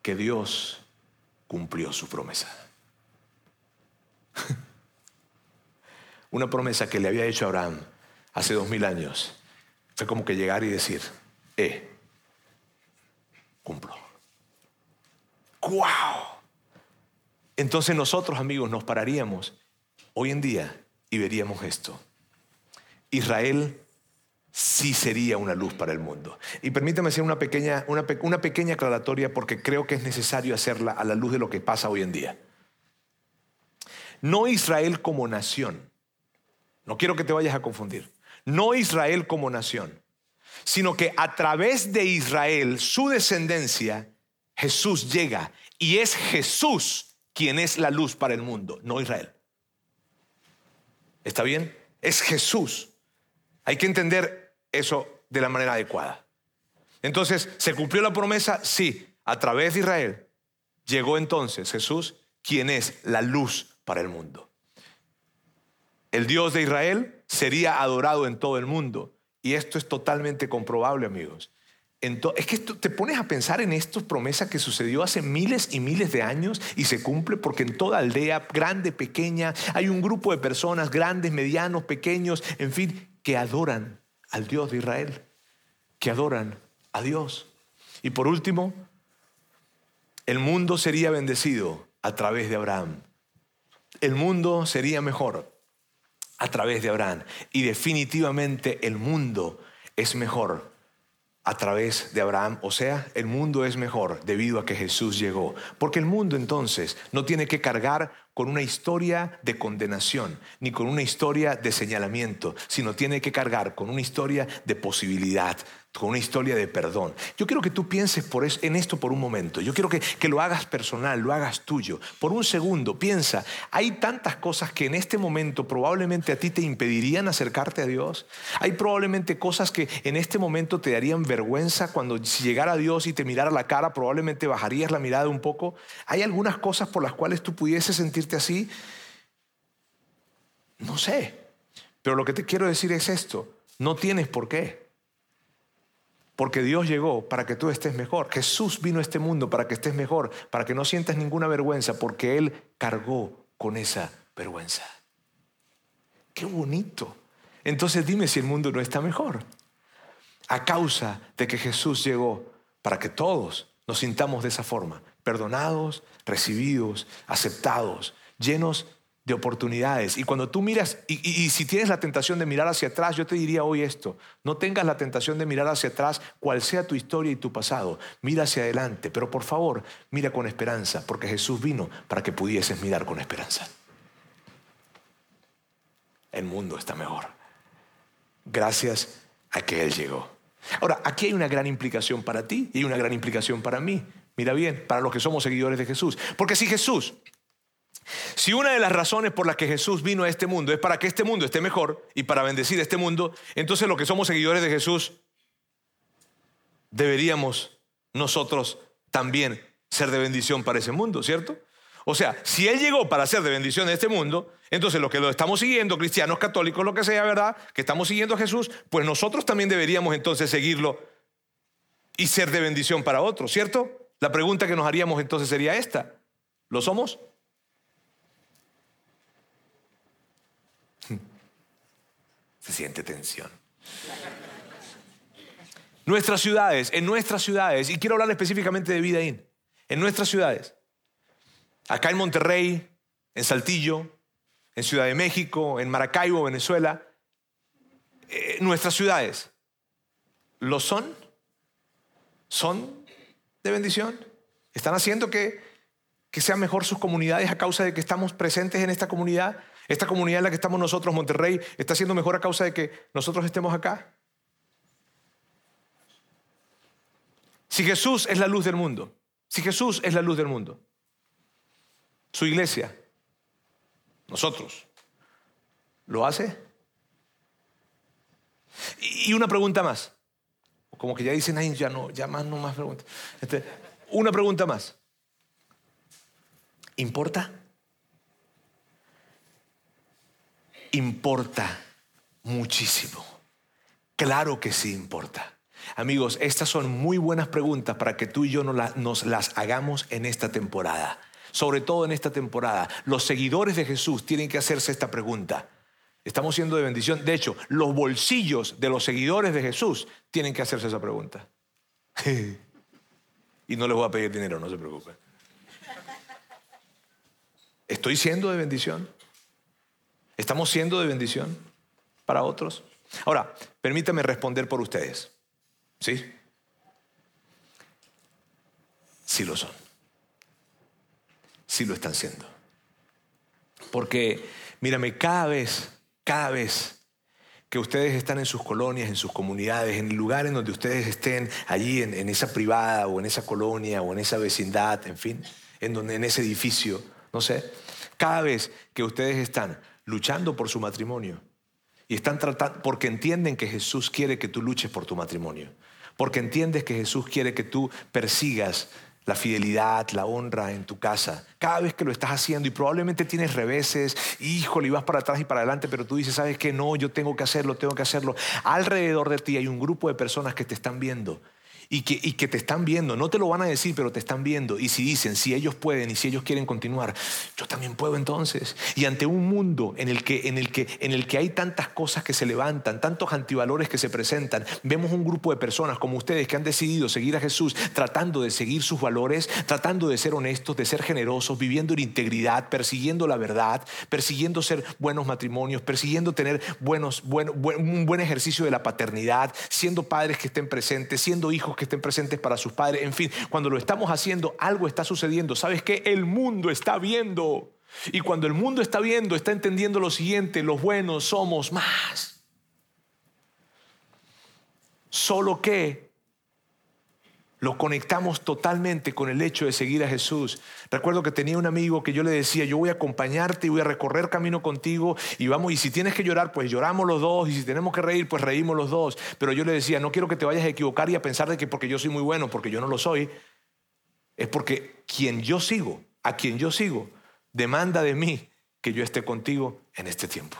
Que Dios cumplió su promesa. Una promesa que le había hecho a Abraham hace dos mil años. Fue como que llegar y decir, eh, cumplo. ¡Wow! Entonces nosotros, amigos, nos pararíamos hoy en día y veríamos esto. Israel sí sería una luz para el mundo. Y permítame hacer una pequeña, una, una pequeña aclaratoria porque creo que es necesario hacerla a la luz de lo que pasa hoy en día. No Israel como nación, no quiero que te vayas a confundir, no Israel como nación, sino que a través de Israel, su descendencia, Jesús llega y es Jesús quien es la luz para el mundo, no Israel. ¿Está bien? Es Jesús. Hay que entender eso de la manera adecuada. Entonces, ¿se cumplió la promesa? Sí, a través de Israel. Llegó entonces Jesús, quien es la luz para el mundo. El Dios de Israel sería adorado en todo el mundo. Y esto es totalmente comprobable, amigos es que te pones a pensar en estas promesas que sucedió hace miles y miles de años y se cumple porque en toda aldea, grande, pequeña, hay un grupo de personas, grandes, medianos, pequeños, en fin, que adoran al Dios de Israel, que adoran a Dios. Y por último, el mundo sería bendecido a través de Abraham. El mundo sería mejor a través de Abraham. Y definitivamente el mundo es mejor a través de Abraham. O sea, el mundo es mejor debido a que Jesús llegó. Porque el mundo entonces no tiene que cargar con una historia de condenación, ni con una historia de señalamiento, sino tiene que cargar con una historia de posibilidad, con una historia de perdón. Yo quiero que tú pienses por en esto por un momento. Yo quiero que, que, lo hagas personal, lo hagas tuyo. Por un segundo, piensa, hay tantas cosas que en este momento probablemente a ti te impedirían acercarte a Dios. Hay probablemente cosas que en este momento te darían vergüenza cuando si llegara Dios y te mirara la cara, probablemente bajarías la mirada un poco. Hay algunas cosas por las cuales tú pudieses sentirte así. No sé. Pero lo que te quiero decir es esto. No tienes por qué. Porque Dios llegó para que tú estés mejor. Jesús vino a este mundo para que estés mejor, para que no sientas ninguna vergüenza, porque Él cargó con esa vergüenza. Qué bonito. Entonces dime si el mundo no está mejor. A causa de que Jesús llegó para que todos nos sintamos de esa forma, perdonados, recibidos, aceptados, llenos de oportunidades. Y cuando tú miras, y, si tienes la tentación de mirar hacia atrás, yo te diría hoy esto, no tengas la tentación de mirar hacia atrás, cual sea tu historia y tu pasado, mira hacia adelante, pero por favor, mira con esperanza, porque Jesús vino para que pudieses mirar con esperanza. El mundo está mejor, gracias a que Él llegó. Ahora, aquí hay una gran implicación para ti y una gran implicación para mí. Mira bien, para los que somos seguidores de Jesús. Porque si Jesús si una de las razones por las que Jesús vino a este mundo es para que este mundo esté mejor y para bendecir este mundo, entonces los que somos seguidores de Jesús deberíamos nosotros también ser de bendición para ese mundo, ¿cierto? O sea, si Él llegó para ser de bendición a este mundo, entonces los que lo estamos siguiendo, cristianos, católicos, lo que sea, ¿verdad? Que estamos siguiendo a Jesús, pues nosotros también deberíamos entonces seguirlo y ser de bendición para otros, ¿cierto? La pregunta que nos haríamos entonces sería esta, ¿lo somos? Se siente tensión. Nuestras ciudades, en nuestras ciudades, y quiero hablar específicamente de Vidaín, en nuestras ciudades, acá en Monterrey, en Saltillo, en Ciudad de México, en Maracaibo, Venezuela, eh, nuestras ciudades, ¿lo son? ¿Son de bendición? ¿Están haciendo que, que sean mejor sus comunidades a causa de que estamos presentes en esta comunidad? Esta comunidad en la que estamos nosotros, Monterrey, está siendo mejor a causa de que nosotros estemos acá. Si Jesús es la luz del mundo, si Jesús es la luz del mundo, su iglesia, nosotros, ¿lo hace? Y una pregunta más. Como que ya dicen, ay, ya no, ya más, no más preguntas. Este, una pregunta más. ¿Importa? Importa muchísimo. Claro que sí importa. Amigos, estas son muy buenas preguntas para que tú y yo nos las hagamos en esta temporada. Sobre todo en esta temporada. Los seguidores de Jesús tienen que hacerse esta pregunta. Estamos siendo de bendición. De hecho, los bolsillos de los seguidores de Jesús tienen que hacerse esa pregunta. y no les voy a pedir dinero, no se preocupen. ¿Estoy siendo de bendición? ¿Estamos siendo de bendición para otros? Ahora, permítame responder por ustedes. ¿Sí? Sí lo son. Sí lo están siendo. Porque, mírame, cada vez, cada vez que ustedes están en sus colonias, en sus comunidades, en el lugar en donde ustedes estén, allí en, en, esa privada o en esa colonia o en esa vecindad, en fin, en, donde, en ese edificio, no sé, cada vez que ustedes están luchando por su matrimonio. Y están tratando, porque entienden que Jesús quiere que tú luches por tu matrimonio. Porque entiendes que Jesús quiere que tú persigas la fidelidad, la honra en tu casa. Cada vez que lo estás haciendo y probablemente tienes reveses, híjole, y vas para atrás y para adelante, pero tú dices, ¿sabes qué? No, yo tengo que hacerlo, tengo que hacerlo. Alrededor de ti hay un grupo de personas que te están viendo y que, y que te están viendo. No te lo van a decir, pero te están viendo. Y si dicen, si ellos pueden y si ellos quieren continuar, yo también puedo entonces. Y ante un mundo en el que, en el que, en el que hay tantas cosas que se levantan, tantos antivalores que se presentan, vemos un grupo de personas como ustedes que han decidido seguir a Jesús, tratando de seguir sus valores, tratando de ser honestos, de ser generosos, viviendo en integridad, persiguiendo la verdad, persiguiendo ser buenos matrimonios, persiguiendo tener buenos, un buen ejercicio de la paternidad, siendo padres que estén presentes, siendo hijos que estén presentes para sus padres. En fin, cuando lo estamos haciendo, algo está sucediendo. ¿Sabes qué? El mundo está viendo. Y cuando el mundo está viendo, está entendiendo lo siguiente, los buenos somos más. Solo que lo conectamos totalmente con el hecho de seguir a Jesús. Recuerdo que tenía un amigo que yo le decía, yo voy a acompañarte y voy a recorrer camino contigo y vamos, y si tienes que llorar, pues lloramos los dos, y si tenemos que reír, pues reímos los dos. Pero yo le decía, no quiero que te vayas a equivocar y a pensar de que porque yo soy muy bueno, porque yo no lo soy, es porque quien yo sigo, a quien yo sigo, demanda de mí que yo esté contigo en este tiempo.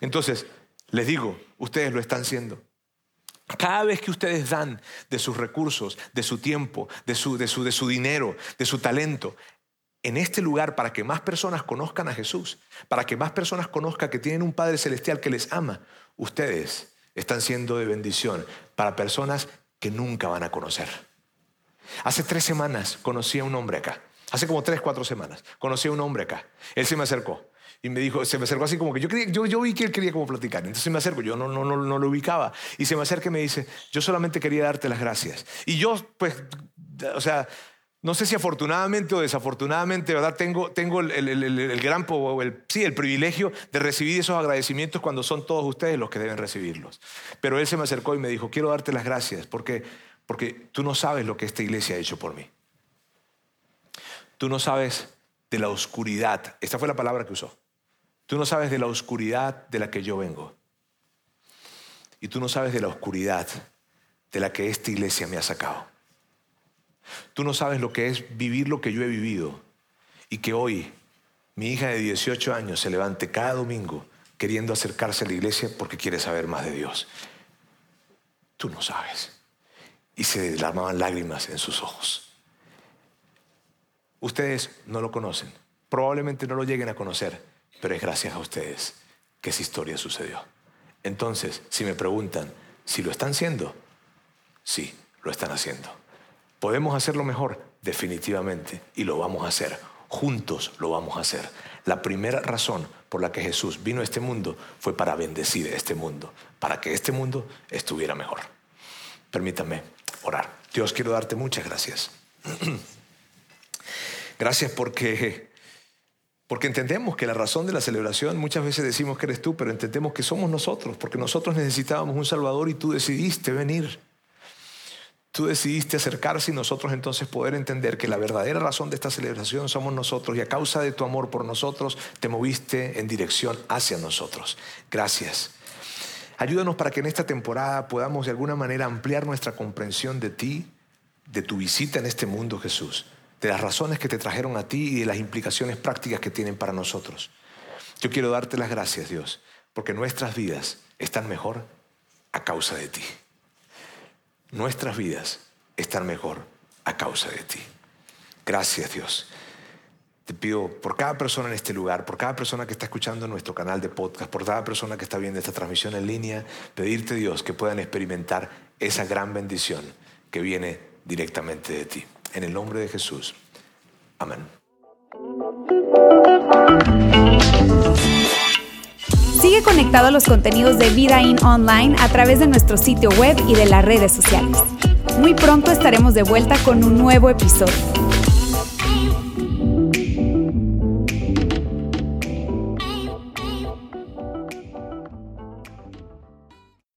Entonces, les digo, ustedes lo están haciendo. Cada vez que ustedes dan de sus recursos, de su tiempo, de su, de su, de su dinero, de su talento, en este lugar para que más personas conozcan a Jesús, para que más personas conozcan que tienen un Padre Celestial que les ama, ustedes están siendo de bendición para personas que nunca van a conocer. Hace tres semanas conocí a un hombre acá, hace como tres, cuatro semanas, conocí a un hombre acá. Él se me acercó y me dijo, se me acercó así como que yo, yo, yo vi que él quería como platicar. Entonces me acerco, yo no, no, no, no lo ubicaba. Y se me acerca y me dice, yo solamente quería darte las gracias. Y yo, pues, o sea, no sé si afortunadamente o desafortunadamente, ¿verdad? Tengo, tengo el, el, el, el gran, el, sí, el privilegio de recibir esos agradecimientos cuando son todos ustedes los que deben recibirlos. Pero él se me acercó y me dijo, quiero darte las gracias porque, porque tú no sabes lo que esta iglesia ha hecho por mí. Tú no sabes de la oscuridad. Esta fue la palabra que usó. Tú no sabes de la oscuridad de la que yo vengo. Y tú no sabes de la oscuridad de la que esta iglesia me ha sacado. Tú no sabes lo que es vivir lo que yo he vivido y que hoy mi hija de 18 años se levante cada domingo queriendo acercarse a la iglesia porque quiere saber más de Dios. Tú no sabes. Y se derramaban lágrimas en sus ojos. Ustedes no lo conocen. Probablemente no lo lleguen a conocer pero es gracias a ustedes que esa historia sucedió. Entonces, si me preguntan si lo están haciendo, sí, lo están haciendo. ¿Podemos hacerlo mejor? Definitivamente, y lo vamos a hacer. Juntos lo vamos a hacer. La primera razón por la que Jesús vino a este mundo fue para bendecir este mundo, para que este mundo estuviera mejor. Permítanme orar. Dios, quiero darte muchas gracias. gracias porque porque entendemos que la razón de la celebración, muchas veces decimos que eres tú, pero entendemos que somos nosotros, porque nosotros necesitábamos un Salvador y tú decidiste venir. Tú decidiste acercarse y nosotros entonces poder entender que la verdadera razón de esta celebración somos nosotros y a causa de tu amor por nosotros te moviste en dirección hacia nosotros. Gracias. Ayúdanos para que en esta temporada podamos de alguna manera ampliar nuestra comprensión de ti, de tu visita en este mundo, Jesús de las razones que te trajeron a ti y de las implicaciones prácticas que tienen para nosotros. Yo quiero darte las gracias, Dios, porque nuestras vidas están mejor a causa de ti. Nuestras vidas están mejor a causa de ti. Gracias, Dios. Te pido por cada persona en este lugar, por cada persona que está escuchando nuestro canal de podcast, por cada persona que está viendo esta transmisión en línea, pedirte, Dios, que puedan experimentar esa gran bendición que viene directamente de ti. En el nombre de Jesús. Amén. Sigue conectado a los contenidos de Vida In Online a través de nuestro sitio web y de las redes sociales. Muy pronto estaremos de vuelta con un nuevo episodio.